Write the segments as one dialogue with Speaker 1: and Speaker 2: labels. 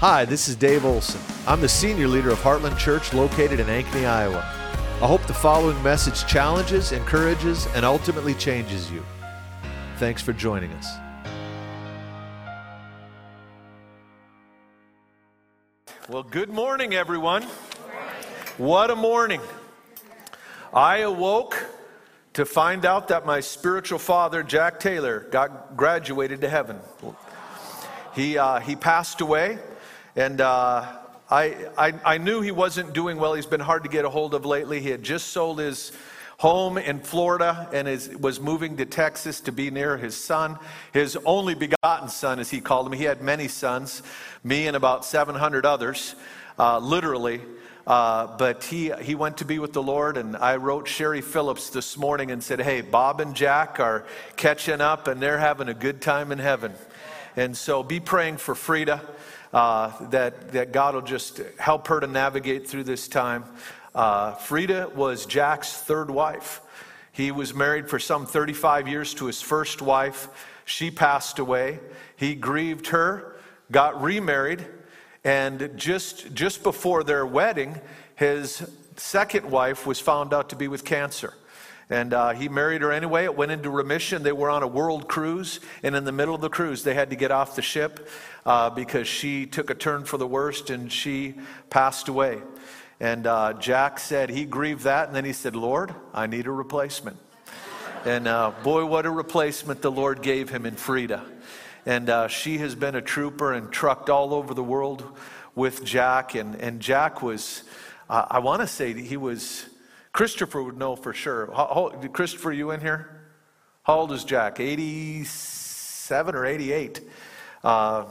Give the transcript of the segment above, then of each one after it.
Speaker 1: Hi, this is Dave Olson. I'm the senior leader of Heartland Church located in Ankeny, Iowa. I hope the following message challenges, encourages, and ultimately changes you. Thanks for joining us. Well, good morning, everyone. What a morning. I awoke to find out that my spiritual father, Jack Taylor, got graduated to heaven. He, uh, he passed away, and uh, I, I, I knew he wasn't doing well. He's been hard to get a hold of lately. He had just sold his home in Florida and is, was moving to Texas to be near his son, his only begotten son, as he called him. He had many sons, me and about 700 others, uh, literally. Uh, but he, he went to be with the Lord, and I wrote Sherry Phillips this morning and said, Hey, Bob and Jack are catching up, and they're having a good time in heaven. And so be praying for Frida, uh, that, that God will just help her to navigate through this time. Uh, Frida was Jack's third wife. He was married for some 35 years to his first wife. She passed away. He grieved her, got remarried, and just, just before their wedding, his second wife was found out to be with cancer. And uh, he married her anyway. It went into remission. They were on a world cruise, and in the middle of the cruise, they had to get off the ship uh, because she took a turn for the worst and she passed away. And uh, Jack said he grieved that, and then he said, Lord, I need a replacement. And uh, boy, what a replacement the Lord gave him in Frida. And uh, she has been a trooper and trucked all over the world with Jack. And, and Jack was, uh, I want to say he was, Christopher would know for sure. How, how, Christopher, you in here? How old is Jack? 87 or 88? Uh,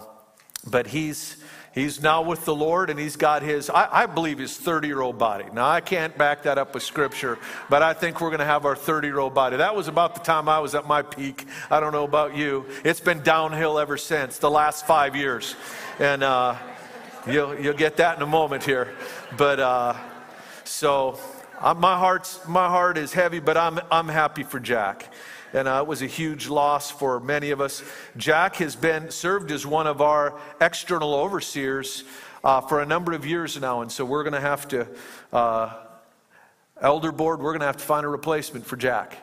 Speaker 1: but he's, He's now with the Lord and he's got his, I, I believe, his 30 year old body. Now, I can't back that up with scripture, but I think we're going to have our 30 year old body. That was about the time I was at my peak. I don't know about you. It's been downhill ever since, the last five years. And uh, you'll, you'll get that in a moment here. But uh, so my, heart's, my heart is heavy, but I'm, I'm happy for Jack and uh, it was a huge loss for many of us. Jack has been served as one of our external overseers uh, for a number of years now, and so we're going to have to, uh, elder board, we're going to have to find a replacement for Jack.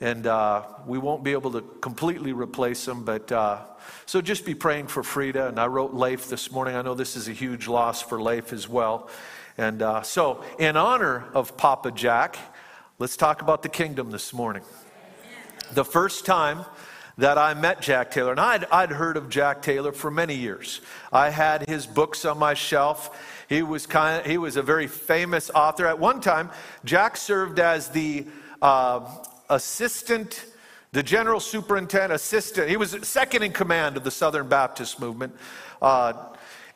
Speaker 1: And uh, we won't be able to completely replace him, but uh, so just be praying for Frida. And I wrote Leif this morning. I know this is a huge loss for Leif as well. And uh, so, in honor of Papa Jack, let's talk about the kingdom this morning the first time that I met Jack Taylor, and I'd, I'd heard of Jack Taylor for many years. I had his books on my shelf. He was, kind of, he was a very famous author. At one time, Jack served as the uh, assistant, the general superintendent, assistant. He was second in command of the Southern Baptist movement. Uh,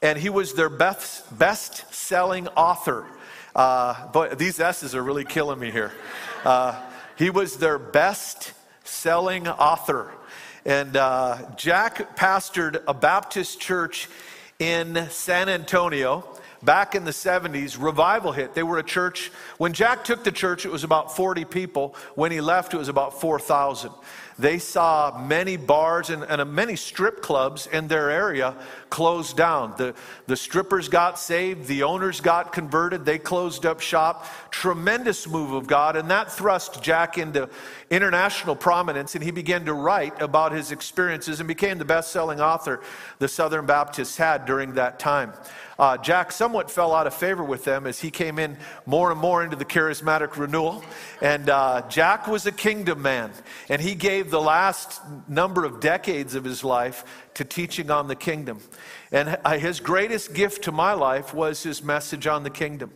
Speaker 1: and he was their best, best selling author. Uh, but these S's are really killing me here. Uh, he was their best selling author. And uh, Jack pastored a Baptist church in San Antonio back in the 70s. Revival hit. They were a church. When Jack took the church, it was about 40 people. When he left, it was about 4,000 they saw many bars and, and many strip clubs in their area closed down. The, the strippers got saved, the owners got converted, they closed up shop. Tremendous move of God, and that thrust Jack into international prominence, and he began to write about his experiences and became the best selling author the Southern Baptists had during that time. Uh, Jack somewhat fell out of favor with them as he came in more and more into the charismatic renewal. And uh, Jack was a kingdom man, and he gave the last number of decades of his life to teaching on the kingdom. And uh, his greatest gift to my life was his message on the kingdom.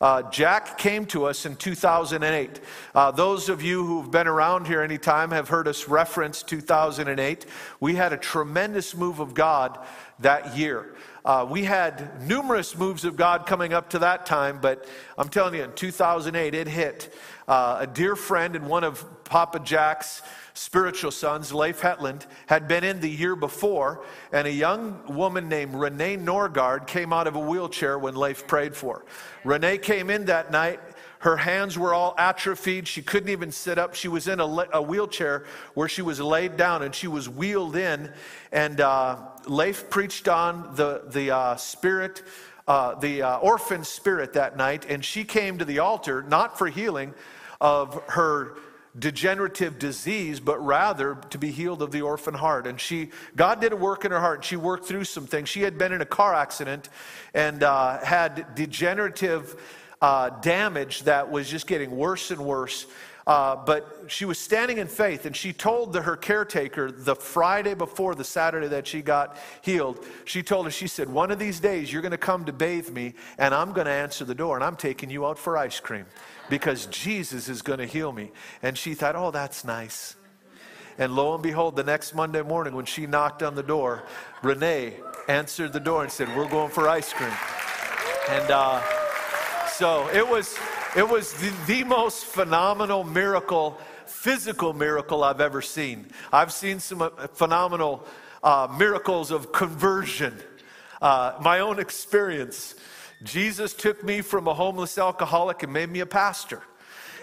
Speaker 1: Uh, Jack came to us in 2008. Uh, those of you who've been around here any time have heard us reference 2008. We had a tremendous move of God that year. Uh, we had numerous moves of God coming up to that time, but I'm telling you, in 2008, it hit. Uh, a dear friend and one of Papa Jack's spiritual sons, Leif Hetland, had been in the year before, and a young woman named Renee Norgard came out of a wheelchair when Leif prayed for her. Renee came in that night. Her hands were all atrophied. She couldn't even sit up. She was in a, a wheelchair where she was laid down and she was wheeled in. And uh, Leif preached on the, the uh, spirit, uh, the uh, orphan spirit that night. And she came to the altar, not for healing of her degenerative disease, but rather to be healed of the orphan heart. And she, God did a work in her heart. And she worked through some things. She had been in a car accident and uh, had degenerative uh, damage that was just getting worse and worse. Uh, but she was standing in faith, and she told the, her caretaker the Friday before the Saturday that she got healed, she told her, she said, One of these days you're going to come to bathe me, and I'm going to answer the door, and I'm taking you out for ice cream because Jesus is going to heal me. And she thought, Oh, that's nice. And lo and behold, the next Monday morning when she knocked on the door, Renee answered the door and said, We're going for ice cream. And, uh, so it was, it was the, the most phenomenal miracle, physical miracle I've ever seen. I've seen some uh, phenomenal uh, miracles of conversion. Uh, my own experience. Jesus took me from a homeless alcoholic and made me a pastor.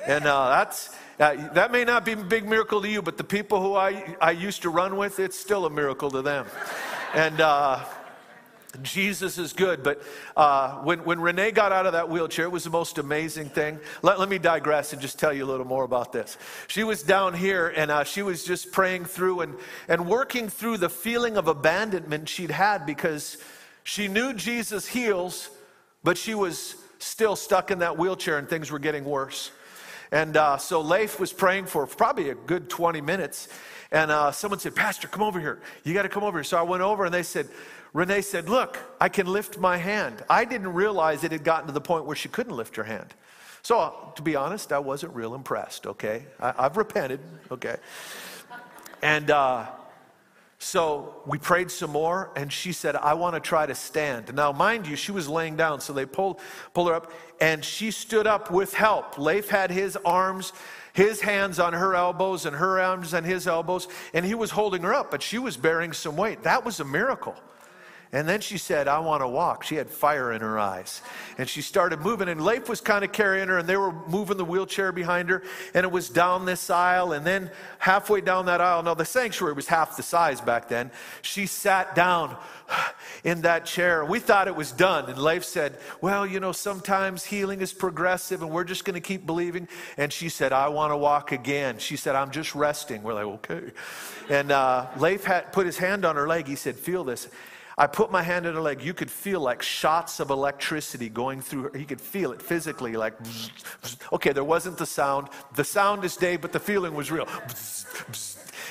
Speaker 1: And uh, that's, that may not be a big miracle to you, but the people who I, I used to run with, it's still a miracle to them. And uh, Jesus is good. But uh, when, when Renee got out of that wheelchair, it was the most amazing thing. Let, let me digress and just tell you a little more about this. She was down here and uh, she was just praying through and, and working through the feeling of abandonment she'd had because she knew Jesus heals, but she was still stuck in that wheelchair and things were getting worse. And uh, so Leif was praying for probably a good 20 minutes. And uh, someone said, Pastor, come over here. You got to come over here. So I went over and they said, Renee said, Look, I can lift my hand. I didn't realize it had gotten to the point where she couldn't lift her hand. So, to be honest, I wasn't real impressed, okay? I, have repented, okay? And uh, so we prayed some more, and she said, I want to try to stand. Now, mind you, she was laying down, so they pulled, pulled her up, and she stood up with help. Leif had his arms, his hands on her elbows, and her arms on his elbows, and he was holding her up, but she was bearing some weight. That was a miracle. And then she said, I want to walk. She had fire in her eyes. And she started moving, and Leif was kind of carrying her, and they were moving the wheelchair behind her, and it was down this aisle. And then halfway down that aisle, now the sanctuary was half the size back then, she sat down in that chair. We thought it was done. And Leif said, Well, you know, sometimes healing is progressive, and we're just going to keep believing. And she said, I want to walk again. She said, I'm just resting. We're like, Okay. And uh, Leif had put his hand on her leg. He said, Feel this. I put my hand on her leg. You could feel like shots of electricity going through her. He could feel it physically, like, okay, there wasn't the sound. The sound is Dave, but the feeling was real.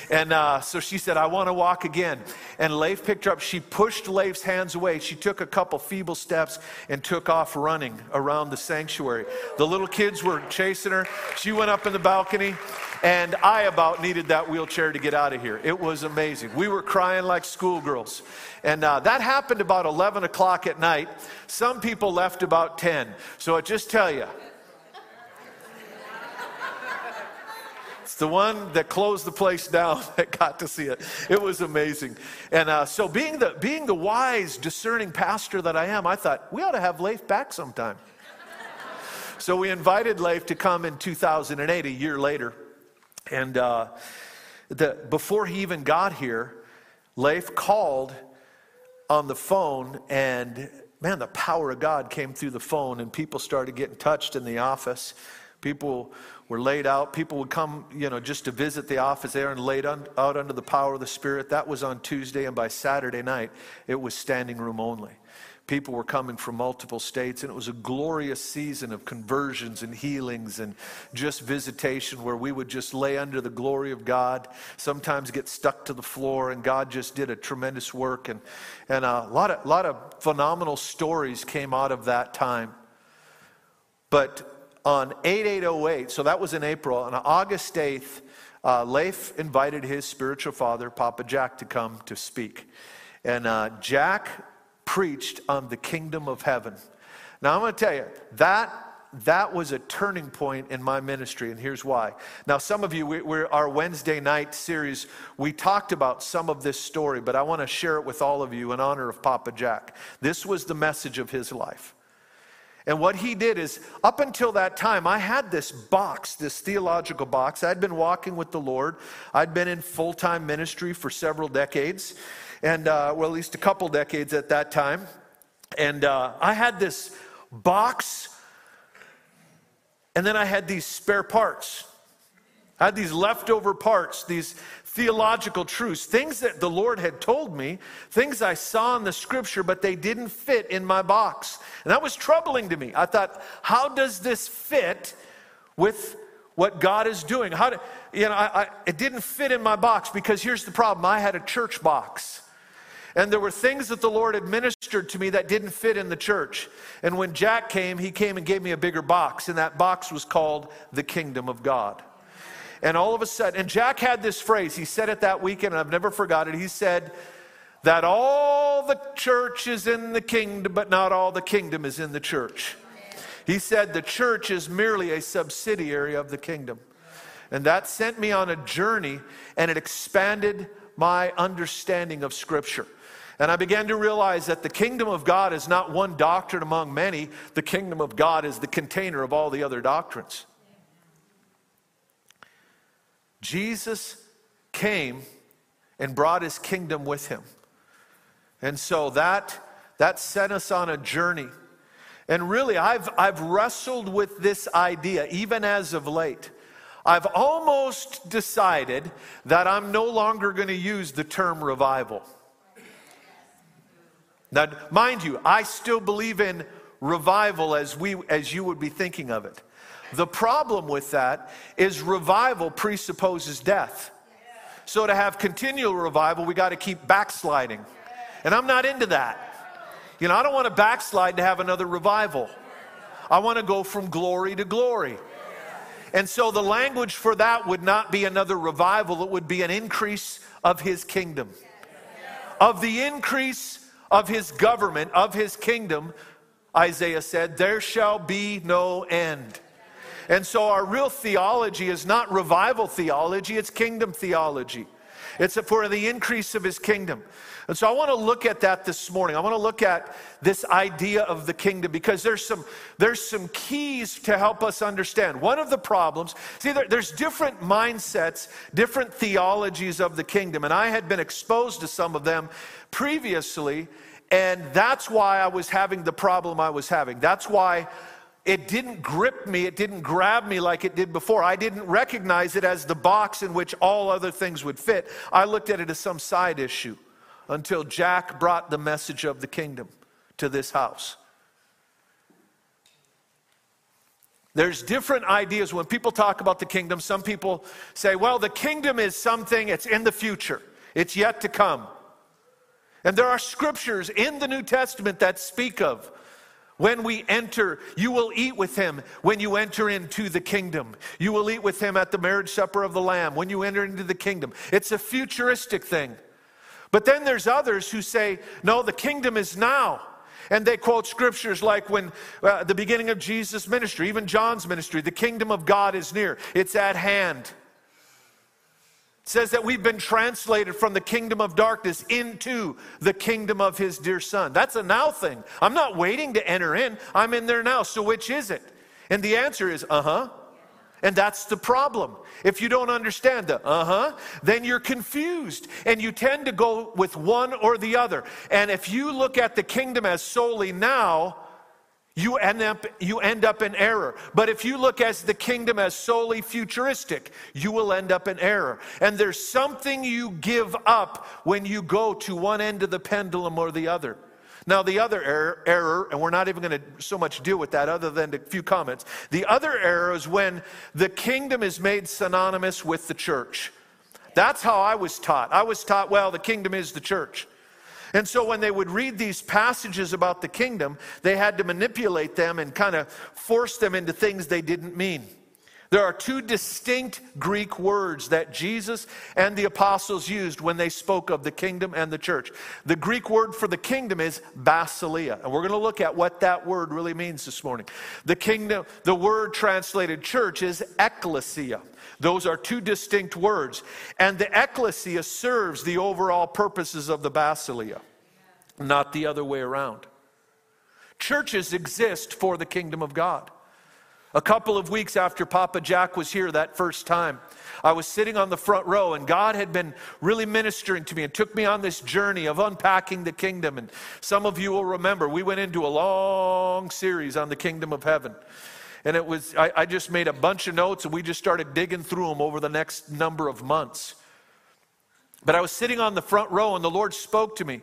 Speaker 1: And uh, so she said, I want to walk again. And Leif picked her up. She pushed Leif's hands away. She took a couple feeble steps and took off running around the sanctuary. The little kids were chasing her. She went up in the balcony. And I about needed that wheelchair to get out of here. It was amazing. We were crying like schoolgirls. And uh, that happened about 11 o'clock at night. Some people left about 10. So I just tell you, the one that closed the place down that got to see it. It was amazing. And uh, so, being the, being the wise, discerning pastor that I am, I thought we ought to have Leif back sometime. so we invited Leif to come in 2008, a year later. And uh, the, before he even got here, Leif called on the phone, and man, the power of God came through the phone, and people started getting touched in the office. People were laid out. People would come, you know, just to visit the office there and laid un, out under the power of the Spirit. That was on Tuesday, and by Saturday night, it was standing room only. People were coming from multiple states, and it was a glorious season of conversions and healings and just visitation where we would just lay under the glory of God, sometimes get stuck to the floor, and God just did a tremendous work. And, and a lot of, lot of phenomenal stories came out of that time. But on 8808, so that was in April, on August 8th, uh, Leif invited his spiritual father, Papa Jack, to come to speak. And uh, Jack preached on the kingdom of heaven. Now, I'm going to tell you, that, that was a turning point in my ministry, and here's why. Now, some of you, we, we're, our Wednesday night series, we talked about some of this story, but I want to share it with all of you in honor of Papa Jack. This was the message of his life. And what he did is, up until that time, I had this box, this theological box. I'd been walking with the Lord. I'd been in full time ministry for several decades, and uh, well, at least a couple decades at that time. And uh, I had this box, and then I had these spare parts. I had these leftover parts, these theological truths, things that the Lord had told me, things I saw in the scripture, but they didn't fit in my box. And that was troubling to me. I thought, how does this fit with what God is doing? How do, you know, I, I, it didn't fit in my box because here's the problem I had a church box. And there were things that the Lord administered to me that didn't fit in the church. And when Jack came, he came and gave me a bigger box, and that box was called the kingdom of God. And all of a sudden, and Jack had this phrase, he said it that weekend, and I've never forgot it. He said, that all the church is in the kingdom, but not all the kingdom is in the church. He said the church is merely a subsidiary of the kingdom. And that sent me on a journey and it expanded my understanding of Scripture. And I began to realize that the kingdom of God is not one doctrine among many, the kingdom of God is the container of all the other doctrines. Jesus came and brought his kingdom with him. And so that, that set us on a journey. And really, I've, I've wrestled with this idea even as of late. I've almost decided that I'm no longer going to use the term revival. Now, mind you, I still believe in revival as, we, as you would be thinking of it. The problem with that is revival presupposes death. So to have continual revival, we got to keep backsliding. And I'm not into that. You know, I don't want to backslide to have another revival. I want to go from glory to glory. And so the language for that would not be another revival, it would be an increase of his kingdom. Of the increase of his government, of his kingdom, Isaiah said, there shall be no end. And so our real theology is not revival theology, it's kingdom theology. It's for the increase of his kingdom. And so I want to look at that this morning. I want to look at this idea of the kingdom because there's some there's some keys to help us understand. One of the problems, see there, there's different mindsets, different theologies of the kingdom and I had been exposed to some of them previously and that's why I was having the problem I was having. That's why it didn't grip me, it didn't grab me like it did before. I didn't recognize it as the box in which all other things would fit. I looked at it as some side issue until Jack brought the message of the kingdom to this house. There's different ideas when people talk about the kingdom. Some people say, well, the kingdom is something, it's in the future, it's yet to come. And there are scriptures in the New Testament that speak of when we enter, you will eat with him when you enter into the kingdom. You will eat with him at the marriage supper of the Lamb when you enter into the kingdom. It's a futuristic thing. But then there's others who say, no, the kingdom is now. And they quote scriptures like when uh, the beginning of Jesus' ministry, even John's ministry, the kingdom of God is near, it's at hand says that we've been translated from the kingdom of darkness into the kingdom of his dear son. That's a now thing. I'm not waiting to enter in, I'm in there now. So which is it? And the answer is, uh huh. And that's the problem. If you don't understand the uh huh, then you're confused and you tend to go with one or the other. And if you look at the kingdom as solely now, you end up you end up in error. But if you look as the kingdom as solely futuristic you will end up in error. And there's something you give up when you go to one end of the pendulum or the other. Now the other error, error and we're not even going to so much deal with that other than a few comments. The other error is when the kingdom is made synonymous with the church. That's how i was taught. I was taught well the kingdom is the church and so when they would read these passages about the kingdom, they had to manipulate them and kind of force them into things they didn't mean. There are two distinct Greek words that Jesus and the apostles used when they spoke of the kingdom and the church. The Greek word for the kingdom is basileia, and we're going to look at what that word really means this morning. The kingdom, the word translated church is ecclesia. Those are two distinct words. And the ecclesia serves the overall purposes of the basileia, not the other way around. Churches exist for the kingdom of God. A couple of weeks after Papa Jack was here that first time, I was sitting on the front row, and God had been really ministering to me and took me on this journey of unpacking the kingdom. And some of you will remember, we went into a long series on the kingdom of heaven. And it was, I, I just made a bunch of notes, and we just started digging through them over the next number of months. But I was sitting on the front row, and the Lord spoke to me.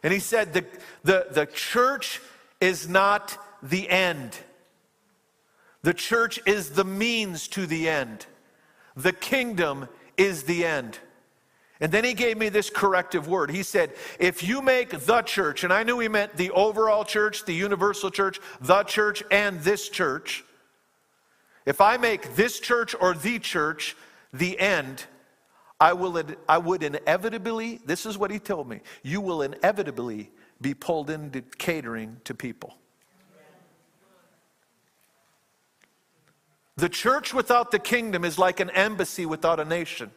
Speaker 1: And He said, The, the, the church is not the end. The church is the means to the end. The kingdom is the end. And then he gave me this corrective word. He said, If you make the church, and I knew he meant the overall church, the universal church, the church, and this church. If I make this church or the church the end, I, will, I would inevitably, this is what he told me, you will inevitably be pulled into catering to people. The church without the kingdom is like an embassy without a nation.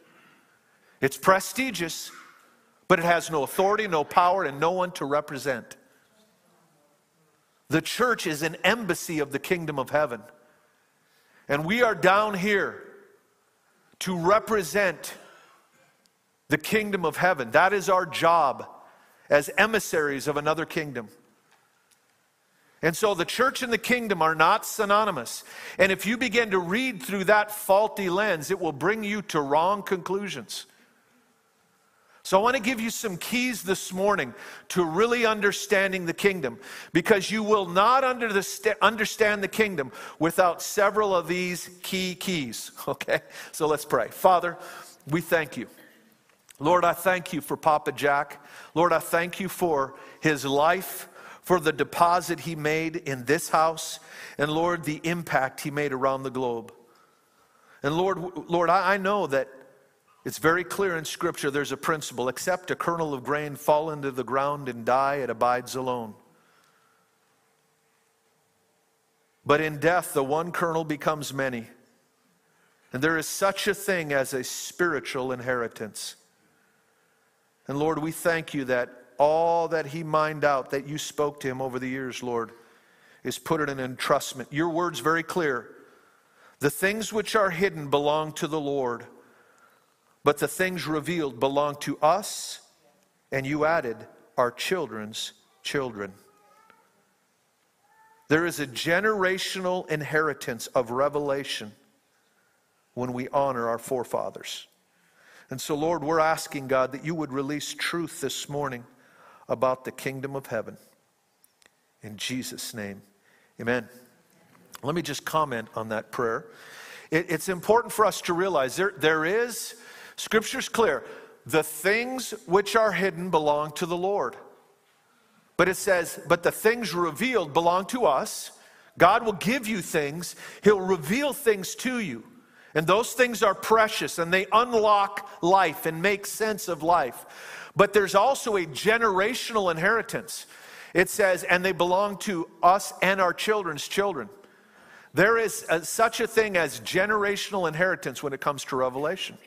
Speaker 1: It's prestigious, but it has no authority, no power, and no one to represent. The church is an embassy of the kingdom of heaven. And we are down here to represent the kingdom of heaven. That is our job as emissaries of another kingdom. And so the church and the kingdom are not synonymous. And if you begin to read through that faulty lens, it will bring you to wrong conclusions. So I want to give you some keys this morning to really understanding the kingdom because you will not understand the kingdom without several of these key keys. Okay? So let's pray. Father, we thank you. Lord, I thank you for Papa Jack. Lord, I thank you for his life for the deposit he made in this house, and Lord, the impact he made around the globe. And Lord, Lord, I know that it's very clear in Scripture there's a principle except a kernel of grain fall into the ground and die, it abides alone. But in death, the one kernel becomes many. And there is such a thing as a spiritual inheritance. And Lord, we thank you that all that he mined out that you spoke to him over the years, Lord, is put in an entrustment. Your word's very clear. The things which are hidden belong to the Lord, but the things revealed belong to us, and you added, our children's children. There is a generational inheritance of revelation when we honor our forefathers. And so, Lord, we're asking, God, that you would release truth this morning about the kingdom of heaven. In Jesus' name, amen. Let me just comment on that prayer. It, it's important for us to realize there, there is, Scripture's clear, the things which are hidden belong to the Lord. But it says, but the things revealed belong to us. God will give you things, He'll reveal things to you. And those things are precious and they unlock life and make sense of life. But there's also a generational inheritance. It says, and they belong to us and our children's children. There is a, such a thing as generational inheritance when it comes to revelation.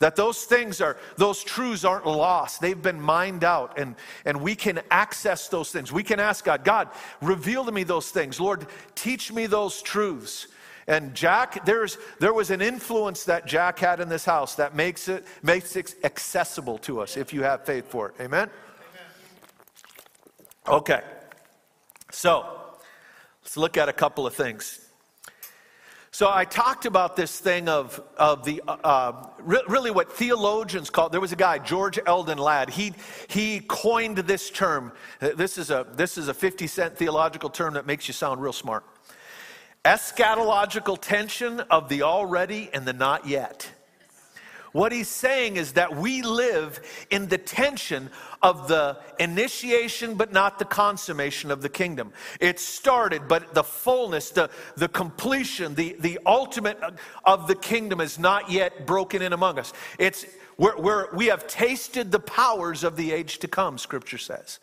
Speaker 1: That those things are, those truths aren't lost. They've been mined out, and, and we can access those things. We can ask God, God, reveal to me those things. Lord, teach me those truths. And Jack, there's, there was an influence that Jack had in this house that makes it, makes it accessible to us if you have faith for it. Amen? Okay. So, let's look at a couple of things. So I talked about this thing of, of the, uh, uh really what theologians call, there was a guy, George Eldon Ladd, he, he coined this term. This is, a, this is a 50 cent theological term that makes you sound real smart eschatological tension of the already and the not yet. What he's saying is that we live in the tension of the initiation but not the consummation of the kingdom. It started, but the fullness, the, the completion, the, the ultimate of the kingdom is not yet broken in among us. It's we're, we're, we have tasted the powers of the age to come, Scripture says.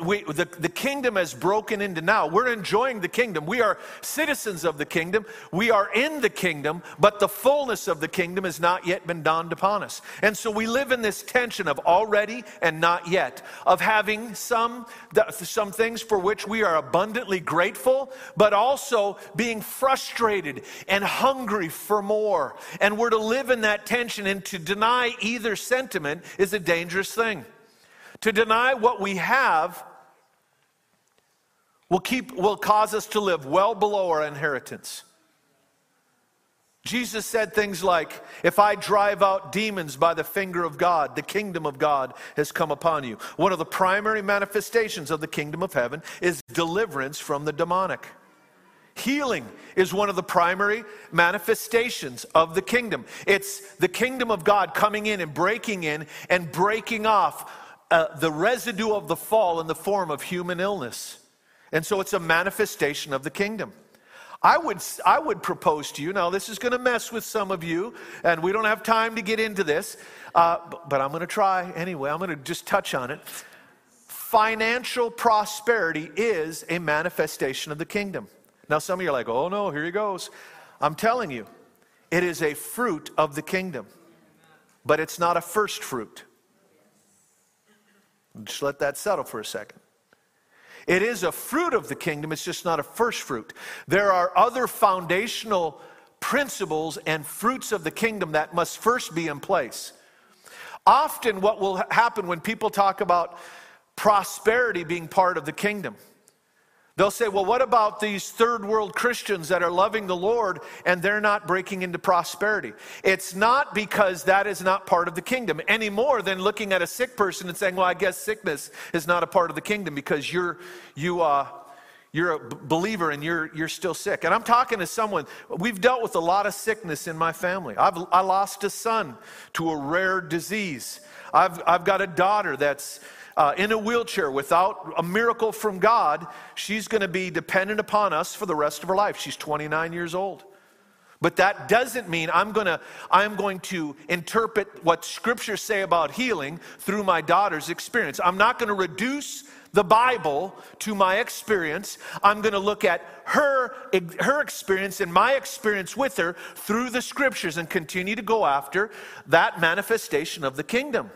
Speaker 1: We, the, the kingdom has broken into now. We're enjoying the kingdom. We are citizens of the kingdom. We are in the kingdom, but the fullness of the kingdom has not yet been dawned upon us. And so we live in this tension of already and not yet, of having some, some things for which we are abundantly grateful, but also being frustrated and hungry for more. And we're to live in that tension, and to deny either sentiment is a dangerous thing. To deny what we have will, keep, will cause us to live well below our inheritance. Jesus said things like, If I drive out demons by the finger of God, the kingdom of God has come upon you. One of the primary manifestations of the kingdom of heaven is deliverance from the demonic. Healing is one of the primary manifestations of the kingdom. It's the kingdom of God coming in and breaking in and breaking off uh, the residue of the fall in the form of human illness. And so it's a manifestation of the kingdom. I would, I would propose to you, now this is going to mess with some of you, and we don't have time to get into this, uh, but, but I'm going to try anyway. I'm going to just touch on it. Financial prosperity is a manifestation of the kingdom. Now, some of you are like, oh no, here he goes. I'm telling you, it is a fruit of the kingdom, but it's not a first fruit. Just let that settle for a second. It is a fruit of the kingdom, it's just not a first fruit. There are other foundational principles and fruits of the kingdom that must first be in place. Often, what will happen when people talk about prosperity being part of the kingdom, They'll say, well, what about these third world Christians that are loving the Lord and they're not breaking into prosperity? It's not because that is not part of the kingdom any more than looking at a sick person and saying, well, I guess sickness is not a part of the kingdom because you're, you, uh, you're a believer and you're, you're still sick. And I'm talking to someone, we've dealt with a lot of sickness in my family. I've, I lost a son to a rare disease. I've, I've got a daughter that's uh, in a wheelchair without a miracle from God, she's going to be dependent upon us for the rest of her life. She's 29 years old. But that doesn't mean I'm going to I'm going to interpret what scriptures say about healing through my daughter's experience. I'm not going to reduce the Bible to my experience. I'm going to look at her her experience and my experience with her through the scriptures and continue to go after that manifestation of the kingdom.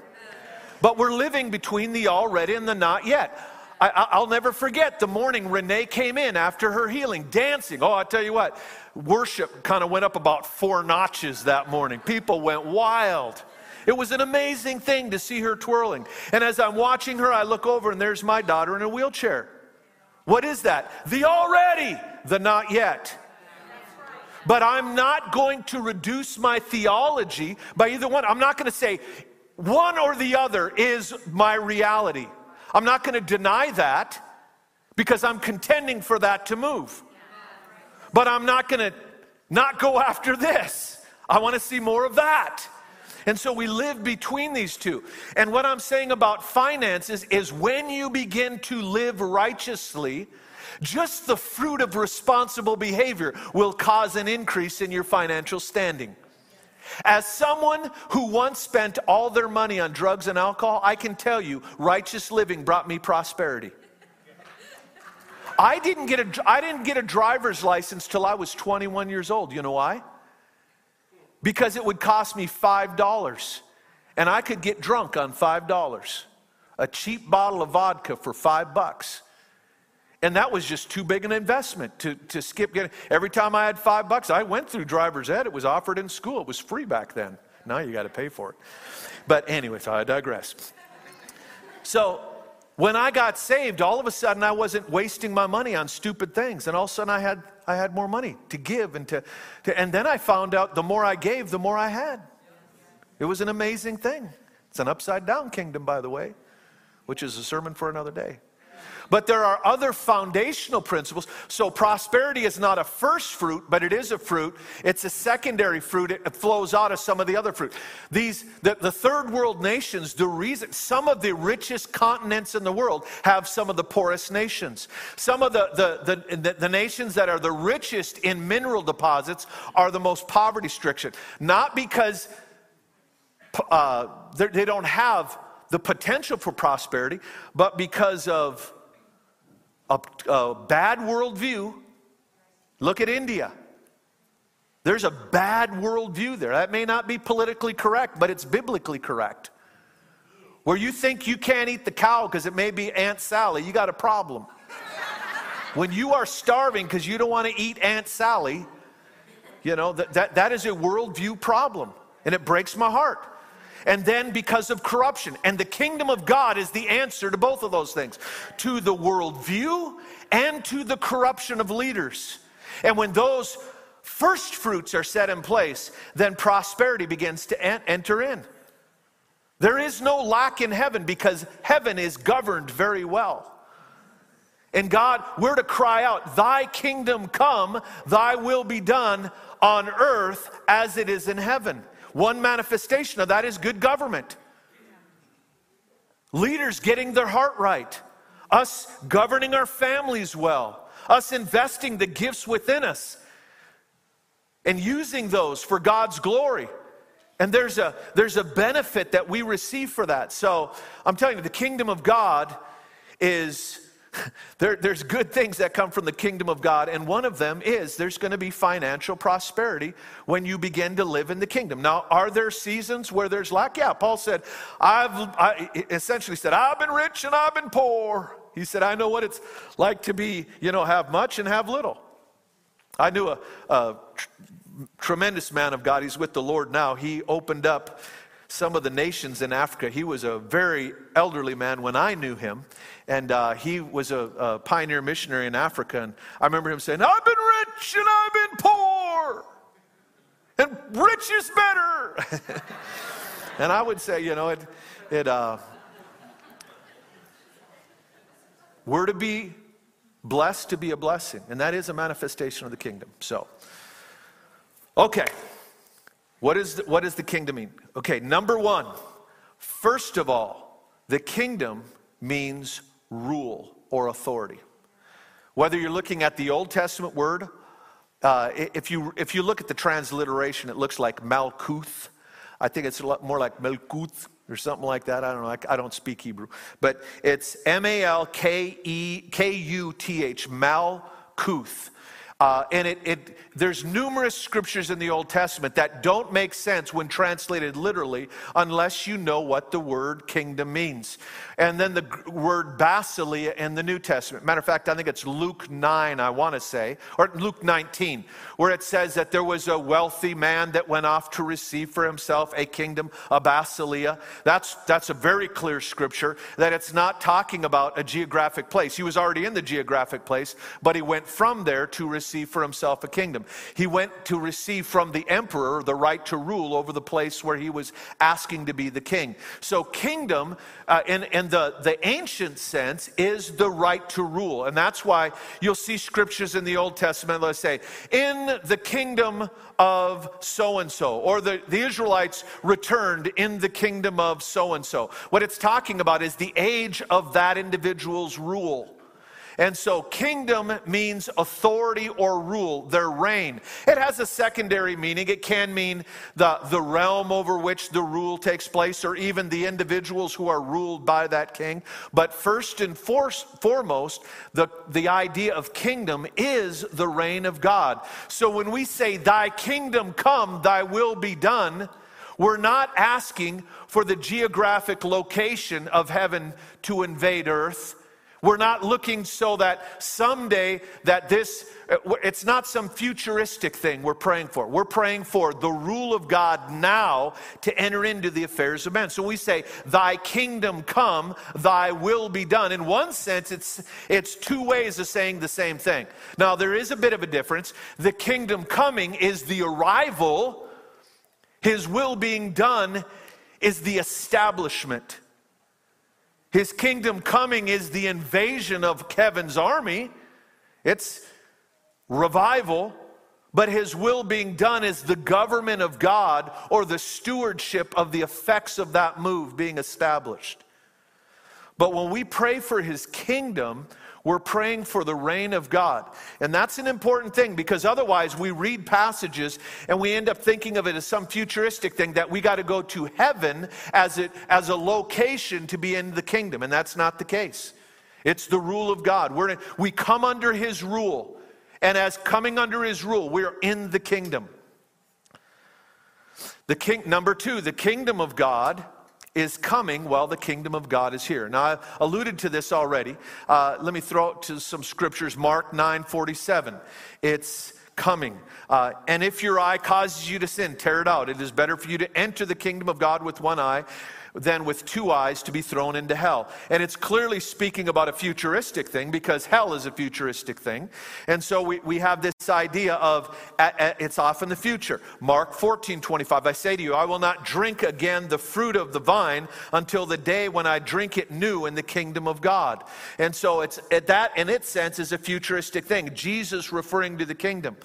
Speaker 1: But we're living between the already and the not yet. I, will never forget the morning Renee came in after her healing, dancing. Oh, I tell you what, worship kind of went up about four notches that morning. People went wild. It was an amazing thing to see her twirling. And as I'm watching her, I look over and there's my daughter in a wheelchair. What is that? The already, the not yet. But I'm not going to reduce my theology by either one. I'm not going to say one or the other is my reality. I'm not going to deny that because I'm contending for that to move. But I'm not going to not go after this. I want to see more of that. And so we live between these two. And what I'm saying about finances is when you begin to live righteously, just the fruit of responsible behavior will cause an increase in your financial standing. As someone who once spent all their money on drugs and alcohol, I can tell you righteous living brought me prosperity. I didn't get a, I didn't get a driver's license till I was 21 years old. You know why? Because it would cost me $5 and I could get drunk on $5. A cheap bottle of vodka for 5 bucks. And that was just too big an investment to, to skip getting. Every time I had five bucks, I went through driver's ed. It was offered in school. It was free back then. Now you got to pay for it. But anyway, so I digress. So when I got saved, all of a sudden I wasn't wasting my money on stupid things. And all of a sudden I had, I had more money to give. And, to, to, and then I found out the more I gave, the more I had. It was an amazing thing. It's an upside down kingdom, by the way, which is a sermon for another day. But there are other foundational principles. So prosperity is not a first fruit, but it is a fruit. It's a secondary fruit. It flows out of some of the other fruit. These, the, the third world nations, the reason, some of the richest continents in the world have some of the poorest nations. Some of the, the, the, the, the nations that are the richest in mineral deposits are the most poverty stricken. Not because uh, they don't have the potential for prosperity, but because of a, a bad worldview, look at India. There's a bad worldview there. That may not be politically correct, but it's biblically correct. where you think you can't eat the cow because it may be Aunt Sally, you got a problem. when you are starving because you don't want to eat Aunt Sally, you know, that, that, that is a worldview problem. And it breaks my heart. And then because of corruption. And the kingdom of God is the answer to both of those things to the worldview and to the corruption of leaders. And when those first fruits are set in place, then prosperity begins to enter in. There is no lack in heaven because heaven is governed very well. And God, we're to cry out, Thy kingdom come, Thy will be done on earth as it is in heaven. One manifestation of that is good government. Leaders getting their heart right, us governing our families well, us investing the gifts within us and using those for God's glory. And there's a, there's a benefit that we receive for that. So I'm telling you, the kingdom of God is there, there's good things that come from the kingdom of God, and one of them is there's going to be financial prosperity when you begin to live in the kingdom. Now, are there seasons where there's lack? Yeah, Paul said, I've I essentially said, I've been rich and I've been poor. He said, I know what it's like to be, you know, have much and have little. I knew a, a tr- tremendous man of God. He's with the Lord now. He opened up some of the nations in Africa. He was a very elderly man when I knew him, and uh, he was a, a, pioneer missionary in Africa. And I remember him saying, I've been rich and I've been poor, and rich is better. and I would say, you know, it, it uh, we're to be blessed to be a blessing, and that is a manifestation of the kingdom. So, okay. What, is the, what does the kingdom mean? Okay, number one, first of all, the kingdom means rule or authority. Whether you're looking at the Old Testament word, uh, if, you, if you look at the transliteration, it looks like Malkuth. I think it's a lot more like Melkuth or something like that. I don't know. I, I don't speak Hebrew. But it's M A L K E K U T H, Malkuth. Uh, and it, it, there's numerous scriptures in the Old Testament that don't make sense when translated literally unless you know what the word kingdom means. And then the word basileia in the New Testament. Matter of fact, I think it's Luke 9, I want to say, or Luke 19, where it says that there was a wealthy man that went off to receive for himself a kingdom, a basileia. That's, that's a very clear scripture that it's not talking about a geographic place. He was already in the geographic place, but he went from there to receive receive for himself a kingdom. He went to receive from the emperor the right to rule over the place where he was asking to be the king. So, kingdom, uh, in, in the, the ancient sense, is the right to rule. And that's why you'll see scriptures in the Old Testament that say, in the kingdom of so and so, or the, the Israelites returned in the kingdom of so and so. What it's talking about is the age of that individual's rule. And so, kingdom means authority or rule, their reign. It has a secondary meaning. It can mean the, the realm over which the rule takes place, or even the individuals who are ruled by that king. But first and for, foremost, the, the idea of kingdom is the reign of God. So, when we say, Thy kingdom come, thy will be done, we're not asking for the geographic location of heaven to invade earth. We're not looking so that someday that this, uh, it's not some futuristic thing we're praying for. We're praying for the rule of God now to enter into the affairs of men. So we say, Thy kingdom come, Thy will be done. In one sense, it's, it's two ways of saying the same thing. Now, there is a bit of a difference. The kingdom coming is the arrival, His will being done is the establishment. His kingdom coming is the invasion of heaven's army. It's revival, but his will being done is the government of God or the stewardship of the effects of that move being established. But when we pray for his kingdom, we're praying for the reign of God. And that's an important thing because otherwise we read passages and we end up thinking of it as some futuristic thing that we got to go to heaven as, it, as a location to be in the kingdom. And that's not the case. It's the rule of God. We're we come under his rule. And as coming under his rule, we're in the kingdom. The king, number two, the kingdom of God is coming while the kingdom of God is here. Now, I alluded to this already. Uh, let me throw out to some scriptures. Mark 9 47. It's coming. Uh, and if your eye causes you to sin, tear it out. It is better for you to enter the kingdom of God with one eye than with two eyes to be thrown into hell. And it's clearly speaking about a futuristic thing because hell is a futuristic thing. And so we, we have this idea of it's off in the future. Mark 14, 25. I say to you, I will not drink again the fruit of the vine until the day when I drink it new in the kingdom of God. And so it's at that in its sense is a futuristic thing. Jesus referring to the kingdom.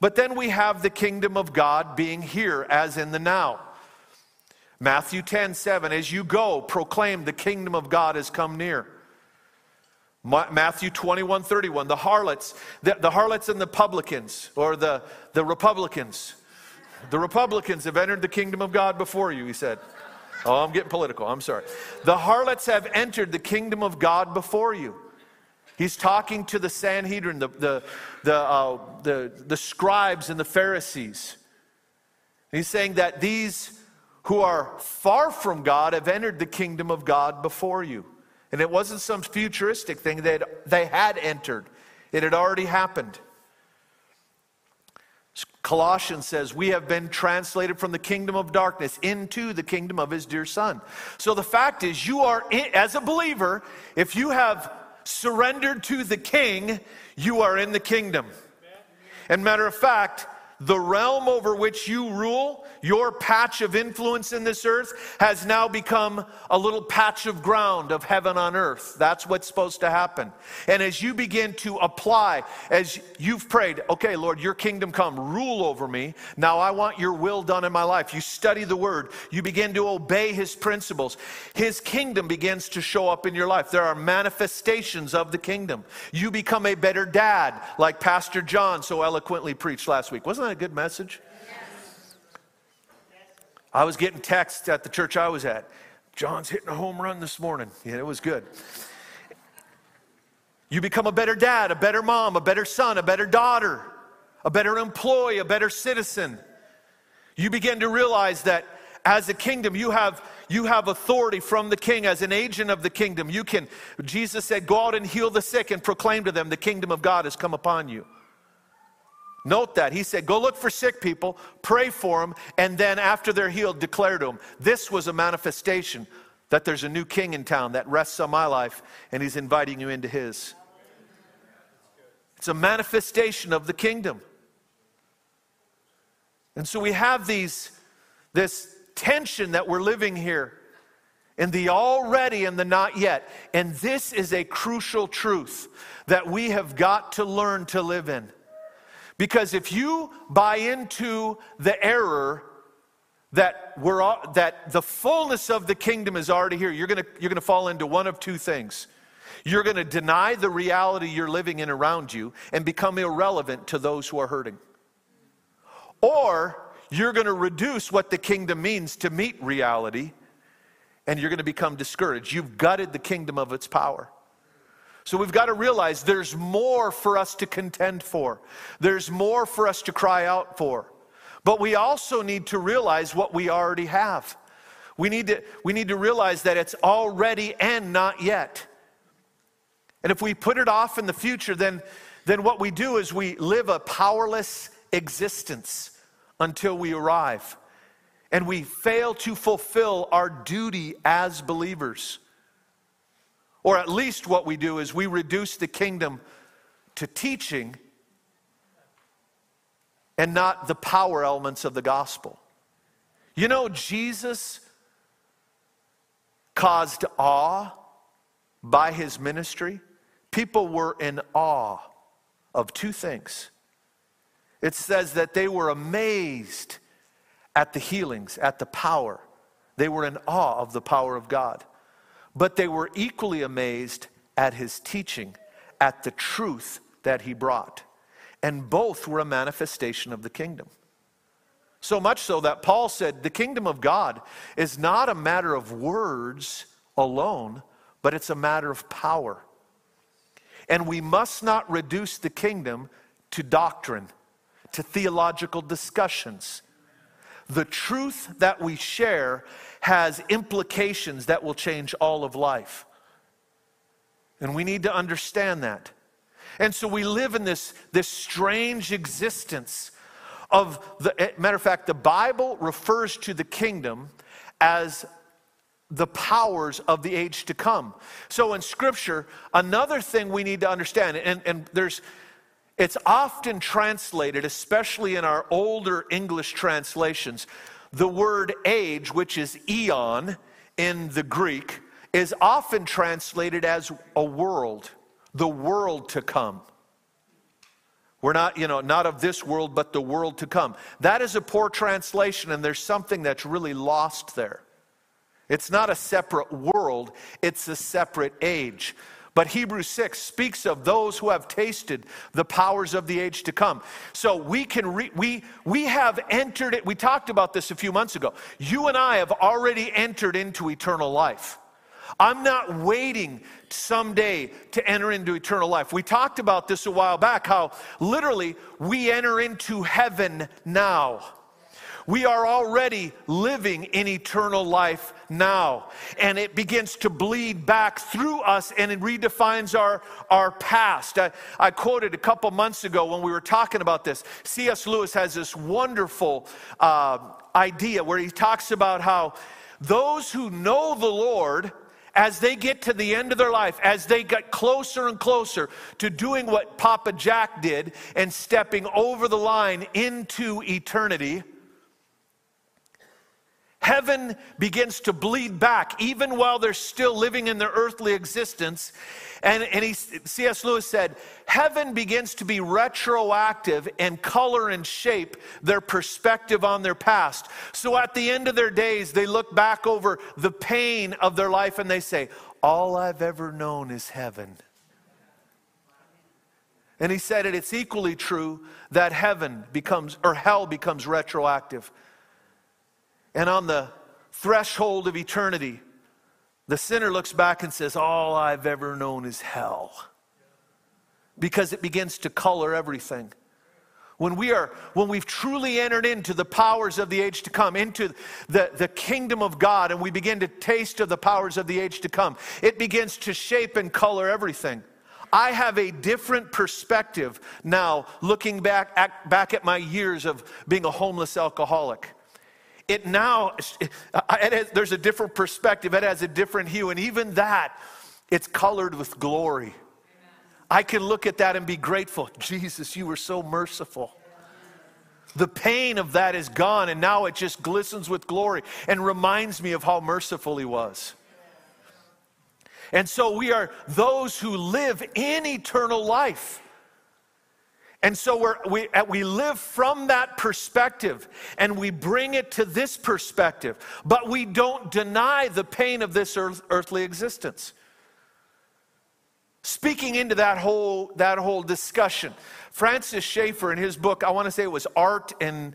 Speaker 1: But then we have the kingdom of God being here as in the now. Matthew 10 7, as you go, proclaim the kingdom of God has come near. Matthew 21 31, the harlots, the, the harlots and the publicans, or the, the Republicans. The Republicans have entered the kingdom of God before you, he said. Oh, I'm getting political. I'm sorry. The harlots have entered the kingdom of God before you. He's talking to the Sanhedrin, the, the, the, uh, the, the scribes and the Pharisees. He's saying that these who are far from God have entered the kingdom of God before you. And it wasn't some futuristic thing, they they had entered, it had already happened. Colossians says, We have been translated from the kingdom of darkness into the kingdom of his dear son. So the fact is, you are, in, as a believer, if you have surrendered to the king, you are in the kingdom. And matter of fact, the realm over which you rule, your patch of influence in this earth, has now become a little patch of ground of heaven on earth. That's what's supposed to happen. And as you begin to apply, as you've prayed, okay, Lord, your kingdom come, rule over me. Now I want your will done in my life. You study the word, you begin to obey his principles. His kingdom begins to show up in your life. There are manifestations of the kingdom. You become a better dad, like Pastor John so eloquently preached last week. Wasn't that a good message? I was getting texts at the church I was at. John's hitting a home run this morning. Yeah, it was good. You become a better dad, a better mom, a better son, a better daughter, a better employee, a better citizen. You begin to realize that as a kingdom, you have, you have authority from the king as an agent of the kingdom. You can, Jesus said, go out and heal the sick and proclaim to them the kingdom of God has come upon you. Note that. He said, Go look for sick people, pray for them, and then after they're healed, declare to them. This was a manifestation that there's a new king in town that rests on my life, and he's inviting you into his. It's a manifestation of the kingdom. And so we have these, this tension that we're living here in the already and the not yet. And this is a crucial truth that we have got to learn to live in. Because if you buy into the error that we're all, that the fullness of the kingdom is already here, you're gonna, you're gonna fall into one of two things. You're gonna deny the reality you're living in around you and become irrelevant to those who are hurting. Or you're gonna reduce what the kingdom means to meet reality and you're gonna become discouraged. You've gutted the kingdom of its power. So we've got to realize there's more for us to contend for, there's more for us to cry out for. But we also need to realize what we already have. We need to, we need to realize that it's already and not yet. And if we put it off in the future, then, then what we do is we live a powerless existence until we arrive. And we fail to fulfill our duty as believers. Or at least what we do is we reduce the kingdom to teaching and not the power elements of the gospel. You know, Jesus caused awe by his ministry. People were in awe of two things. It says that they were amazed at the healings, at the power. They were in awe of the power of God. But they were equally amazed at his teaching, at the truth that he brought. And both were a manifestation of the kingdom. So much so that Paul said the kingdom of God is not a matter of words alone, but it's a matter of power. And we must not reduce the kingdom to doctrine, to theological discussions. the truth that we share has implications that will change all of life. And we need to understand that. And so we live in this, this strange existence of the eh, matter of fact, the Bible refers to the kingdom as the powers of the age to come. So in scripture, another thing we need to understand, and, and there's it's often translated, especially in our older English translations, the word age, which is eon in the Greek, is often translated as a world, the world to come. We're not, you know, not of this world, but the world to come. That is a poor translation, and there's something that's really lost there. It's not a separate world, it's a separate age. But Hebrews 6 speaks of those who have tasted the powers of the age to come. So we can re- we we have entered it. We talked about this a few months ago. You and I have already entered into eternal life. I'm not waiting someday to enter into eternal life. We talked about this a while back how literally we enter into heaven now. We are already living in eternal life now. And it begins to bleed back through us and it redefines our, our past. I, I quoted a couple months ago when we were talking about this. C.S. Lewis has this wonderful uh, idea where he talks about how those who know the Lord as they get to the end of their life, as they get closer and closer to doing what Papa Jack did and stepping over the line into eternity, heaven begins to bleed back, even while they're still living in their earthly existence. And, and he, C.S. Lewis said, Heaven begins to be retroactive and color and shape their perspective on their past. So at the end of their days, they look back over the pain of their life and they say, All I've ever known is heaven. And he said it, it's equally true that heaven becomes, or hell becomes retroactive. And on the threshold of eternity, the sinner looks back and says, All I've ever known is hell. Because it begins to color everything. When we are, when we've truly entered into the powers of the age to come, into the, the kingdom of God, and we begin to taste of the powers of the age to come, it begins to shape and color everything. I have a different perspective now looking back at, back at my years of being a homeless alcoholic it now, uh, it has, there's a different perspective, it has a different hue, and even that, it's colored with glory. I can look at that and be grateful. Jesus, you were so merciful. The pain of that is gone, and now it just glistens with glory and reminds me of how merciful He was. And so we are those who live in eternal life. And so we uh, we, live from that perspective and we bring it to this perspective, but we don't deny the pain of this earth, earthly existence. Speaking into that whole, that whole discussion, Francis Schaeffer in his book, I want to say it was Art and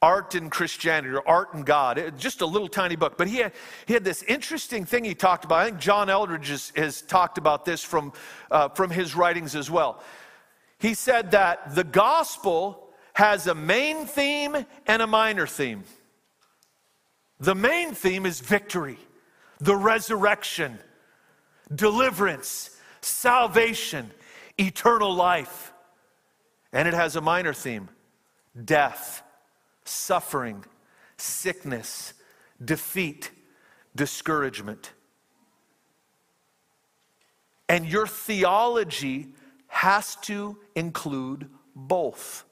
Speaker 1: Art and Christianity or Art and God, it, just a little tiny book. But he had, he had this interesting thing he talked about. I think John Eldredge has, has talked about this from, uh, from his writings as well he said that the gospel has a main theme and a minor theme. The main theme is victory, the resurrection, deliverance, salvation, eternal life. And it has a minor theme death, suffering, sickness, defeat, discouragement. And your theology has to include both.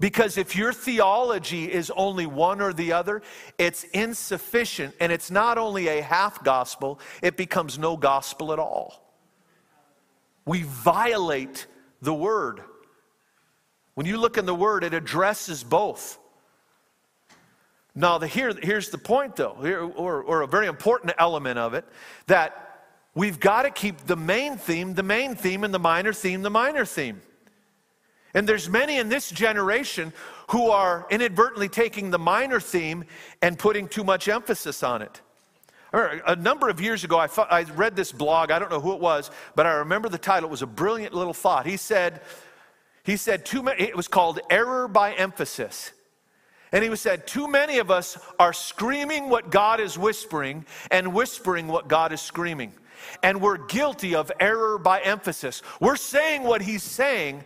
Speaker 1: Because if your theology is only one or the other, it's insufficient and it's not only a half gospel, it becomes no gospel at all. We violate the word. When you look in the word, it addresses both. Now, the, here, here's the point, though, here, or, or a very important element of it that We've got to keep the main theme the main theme and the minor theme the minor theme. And there's many in this generation who are inadvertently taking the minor theme and putting too much emphasis on it. A number of years ago, I, I read this blog. I don't know who it was, but I remember the title. It was a brilliant little thought. He said, he said too many, it was called Error by Emphasis. And he said, Too many of us are screaming what God is whispering and whispering what God is screaming. And we're guilty of error by emphasis. We're saying what he's saying,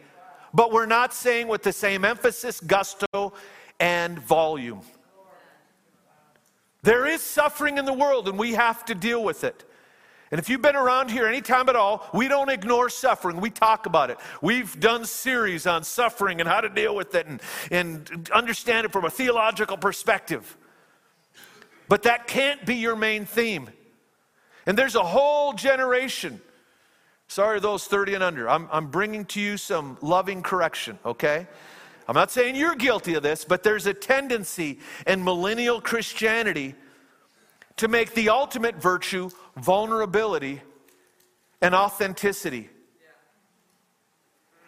Speaker 1: but we're not saying with the same emphasis, gusto, and volume. There is suffering in the world, and we have to deal with it. And if you've been around here any time at all, we don't ignore suffering. We talk about it. We've done series on suffering and how to deal with it and, and understand it from a theological perspective. But that can't be your main theme. And there's a whole generation. Sorry, those 30 and under. I'm, I'm bringing to you some loving correction, okay? I'm not saying you're guilty of this, but there's a tendency in millennial Christianity to make the ultimate virtue vulnerability and authenticity.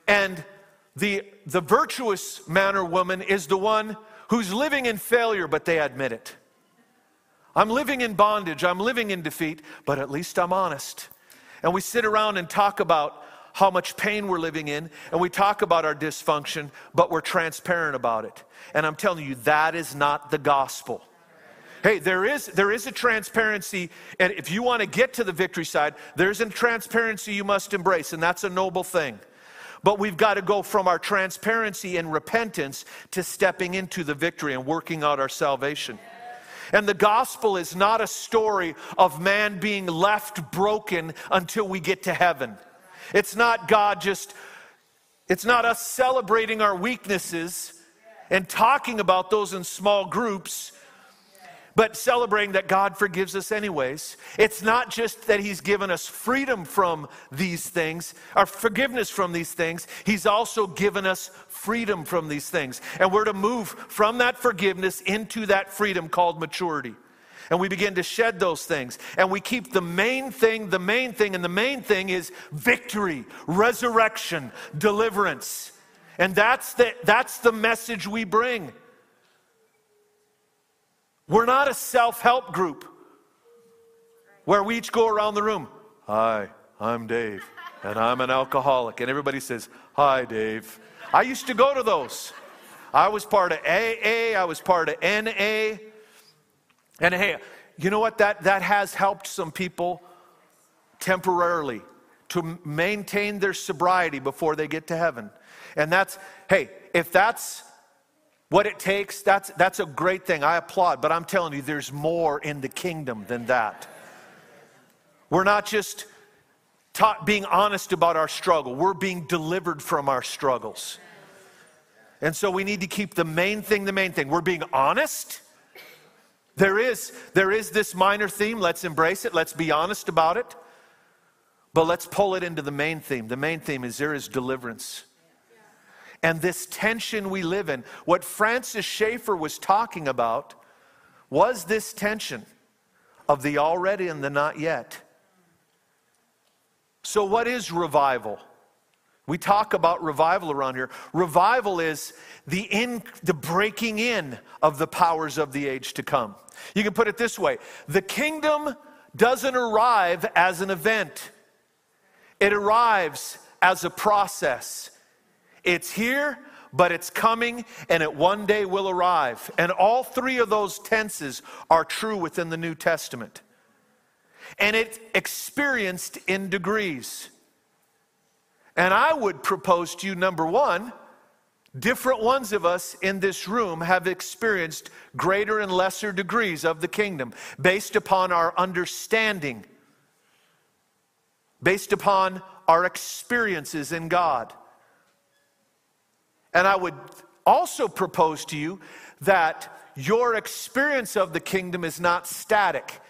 Speaker 1: And the, the virtuous man or woman is the one who's living in failure, but they admit it. I'm living in bondage, I'm living in defeat, but at least I'm honest. And we sit around and talk about how much pain we're living in, and we talk about our dysfunction, but we're transparent about it. And I'm telling you, that is not the gospel. Hey, there is, there is a transparency, and if you want to get to the victory side, there's a transparency you must embrace, and that's a noble thing. But we've got to go from our transparency and repentance to stepping into the victory and working out our salvation. And the gospel is not a story of man being left broken until we get to heaven. It's not God just, it's not us celebrating our weaknesses and talking about those in small groups but celebrating that God forgives us anyways. It's not just that He's given us freedom from these things, or forgiveness from these things, He's also given us freedom from these things. And we're to move from that forgiveness into that freedom called maturity. And we begin to shed those things. And we keep the main thing, the main thing, and the main thing is victory, resurrection, deliverance. And that's the, that's the message we bring. We're not a self help group where we each go around the room. Hi, I'm Dave, and I'm an alcoholic. And everybody says, Hi, Dave. I used to go to those. I was part of AA, I was part of NA. And hey, you know what? That, that has helped some people temporarily to maintain their sobriety before they get to heaven. And that's, hey, if that's what it takes, that's, that's a great thing. I applaud, but I'm telling you, there's more in the kingdom than that. We're not just taught being honest about our struggle, we're being delivered from our struggles. And so we need to keep the main thing the main thing. We're being honest. There is, there is this minor theme. Let's embrace it. Let's be honest about it. But let's pull it into the main theme. The main theme is there is deliverance and this tension we live in. What Francis Schaeffer was talking about was this tension of the already and the not yet. So, what is revival? We talk about revival around here. Revival is the, in, the breaking in of the powers of the age to come. You can put it this way the kingdom doesn't arrive as an event, it arrives as a process. It's here, but it's coming, and it one day will arrive. And all three of those tenses are true within the New Testament. And it's experienced in degrees. And I would propose to you, number one, different ones of us in this room have experienced greater and lesser degrees of the kingdom based upon our understanding, based upon our experiences in God. And I would also propose to you that your experience of the kingdom is not static.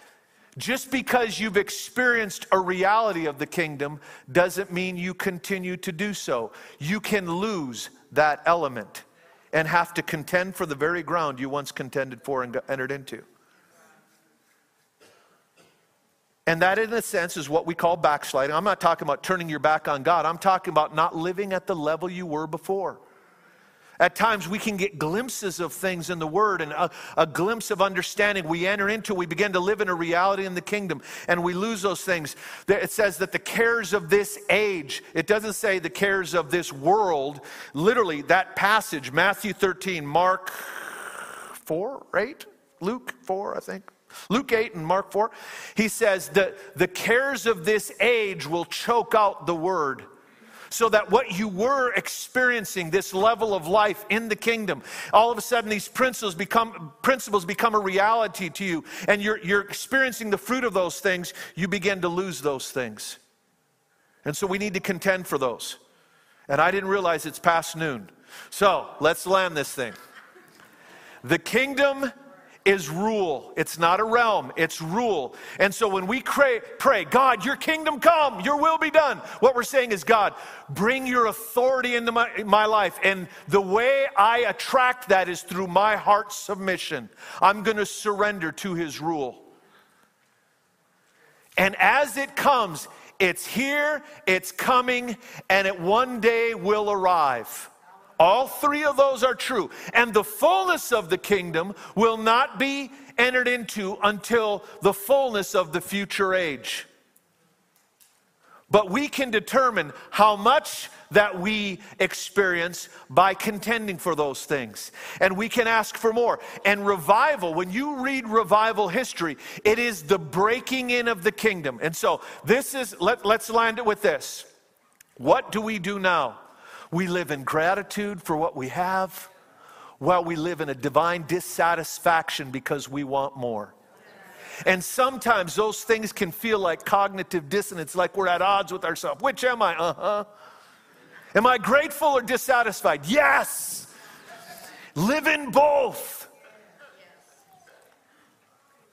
Speaker 1: Just because you've experienced a reality of the kingdom doesn't mean you continue to do so. You can lose that element and have to contend for the very ground you once contended for and entered into. And that, in a sense, is what we call backsliding. I'm not talking about turning your back on God, I'm talking about not living at the level you were before. At times, we can get glimpses of things in the Word and a, a, glimpse of understanding. We enter into, we begin to live in a reality in the kingdom, and we lose those things. It says that the cares of this age, it doesn't say the cares of this world. Literally, that passage, Matthew 13, Mark 4 or 8? Luke 4, I think. Luke 8 and Mark 4. He says that the cares of this age will choke out the word so that what you were experiencing, this level of life in the kingdom, all of a sudden these principles become, principles become a reality to you, and you're, you're experiencing the fruit of those things, you begin to lose those things. And so we need to contend for those. And I didn't realize it's past noon. So let's land this thing. The kingdom is rule. It's not a realm, it's rule. And so when we pray, pray, God, your kingdom come, your will be done, what we're saying is, God, bring your authority into my, my life. And the way I attract that is through my heart submission. I'm going to surrender to his rule. And as it comes, it's here, it's coming, and it one day will arrive. All three of those are true. And the fullness of the kingdom will not be entered into until the fullness of the future age. But we can determine how much that we experience by contending for those things. And we can ask for more. And revival, when you read revival history, it is the breaking in of the kingdom. And so this is, let, let's land it with this. What do we do now? We live in gratitude for what we have, while we live in a divine dissatisfaction because we want more. And sometimes those things can feel like cognitive dissonance, like we're at odds with ourselves. Which am I? Uh huh. Am I grateful or dissatisfied? Yes. Live in both.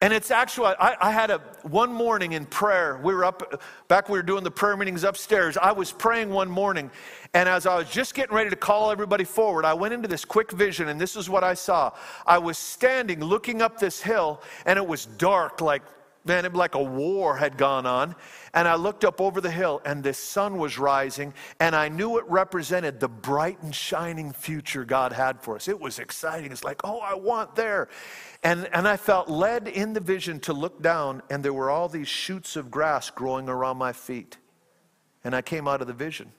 Speaker 1: And it's actually, I, I, had a one morning in prayer. We were up, back we were doing the prayer meetings upstairs. I was praying one morning, and as I was just getting ready to call everybody forward, I went into this quick vision, and this is what I saw. I was standing looking up this hill, and it was dark, like man, it like a war had gone on. And I looked up over the hill, and the sun was rising, and I knew it represented the bright and shining future God had for us. It was exciting. It's like, oh, I want there. And, and I felt led in the vision to look down, and there were all these shoots of grass growing around my feet. And I came out of the vision.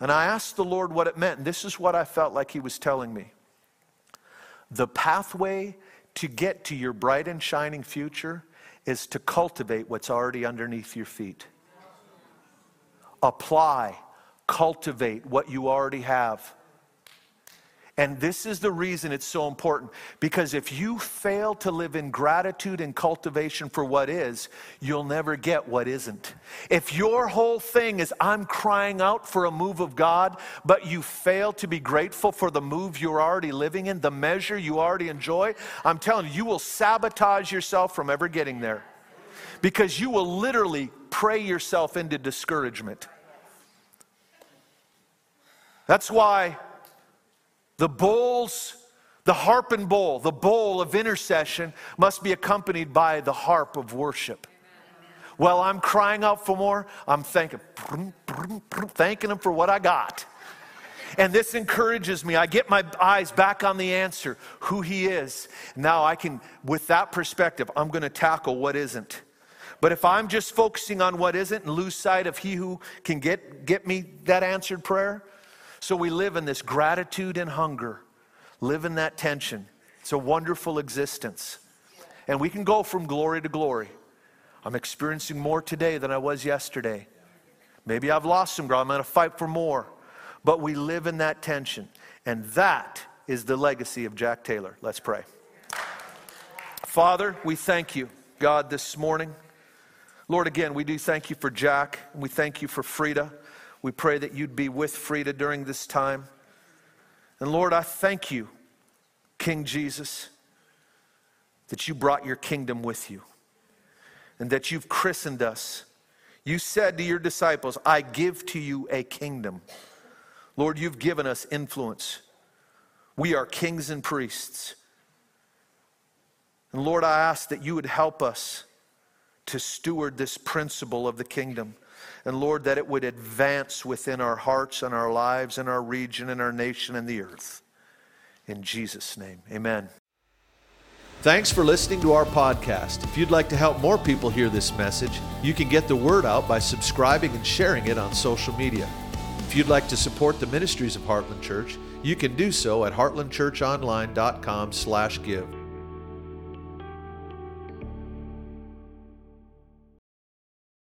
Speaker 1: And I asked the Lord what it meant. And this is what I felt like He was telling me. The pathway to get to your bright and shining future is to cultivate what's already underneath your feet. Apply, cultivate what you already have. And this is the reason it's so important. Because if you fail to live in gratitude and cultivation for what is, you'll never get what isn't. If your whole thing is, I'm crying out for a move of God, but you fail to be grateful for the move you're already living in, the measure you already enjoy, I'm telling you, you will sabotage yourself from ever getting there. Because you will literally pray yourself into discouragement. That's why the bowls, the harp and bowl, the bowl of intercession must be accompanied by the harp of worship. Well, I'm crying out for more. I'm thanking, thanking Him for what I got. And this encourages me. I get my eyes back on the answer, who He is. Now I can, with that perspective, I'm going to tackle what isn't. But if I'm just focusing on what isn't and lose sight of He who can get, get me that answered prayer, so we live in this gratitude and hunger, live in that tension. It's a wonderful existence. And we can go from glory to glory. I'm experiencing more today than I was yesterday. Maybe I've lost some ground. I'm going to fight for more. But we live in that tension. And that is the legacy of Jack Taylor. Let's pray. Father, we thank you, God, this morning. Lord, again, we do thank you for Jack. And we thank you for Friede. We pray that you'd be with Friede during this time. And Lord, I thank you, King Jesus, that you brought your kingdom with you and that you've christened us. You said to your disciples, I give to you a kingdom. Lord, you've given us influence. We are kings and priests. And Lord, I ask that you would help us to steward this principle of the kingdom. And Lord, that it would advance within our hearts and our lives and our region and our nation and the earth. In Jesus' name, amen.
Speaker 2: Thanks for listening to our podcast. If you'd like to help more people hear this message, you can get the word out by subscribing and sharing it on social media. If you'd like to support the ministries of Heartland Church, you can do so at heartlandchurchonline.com/give.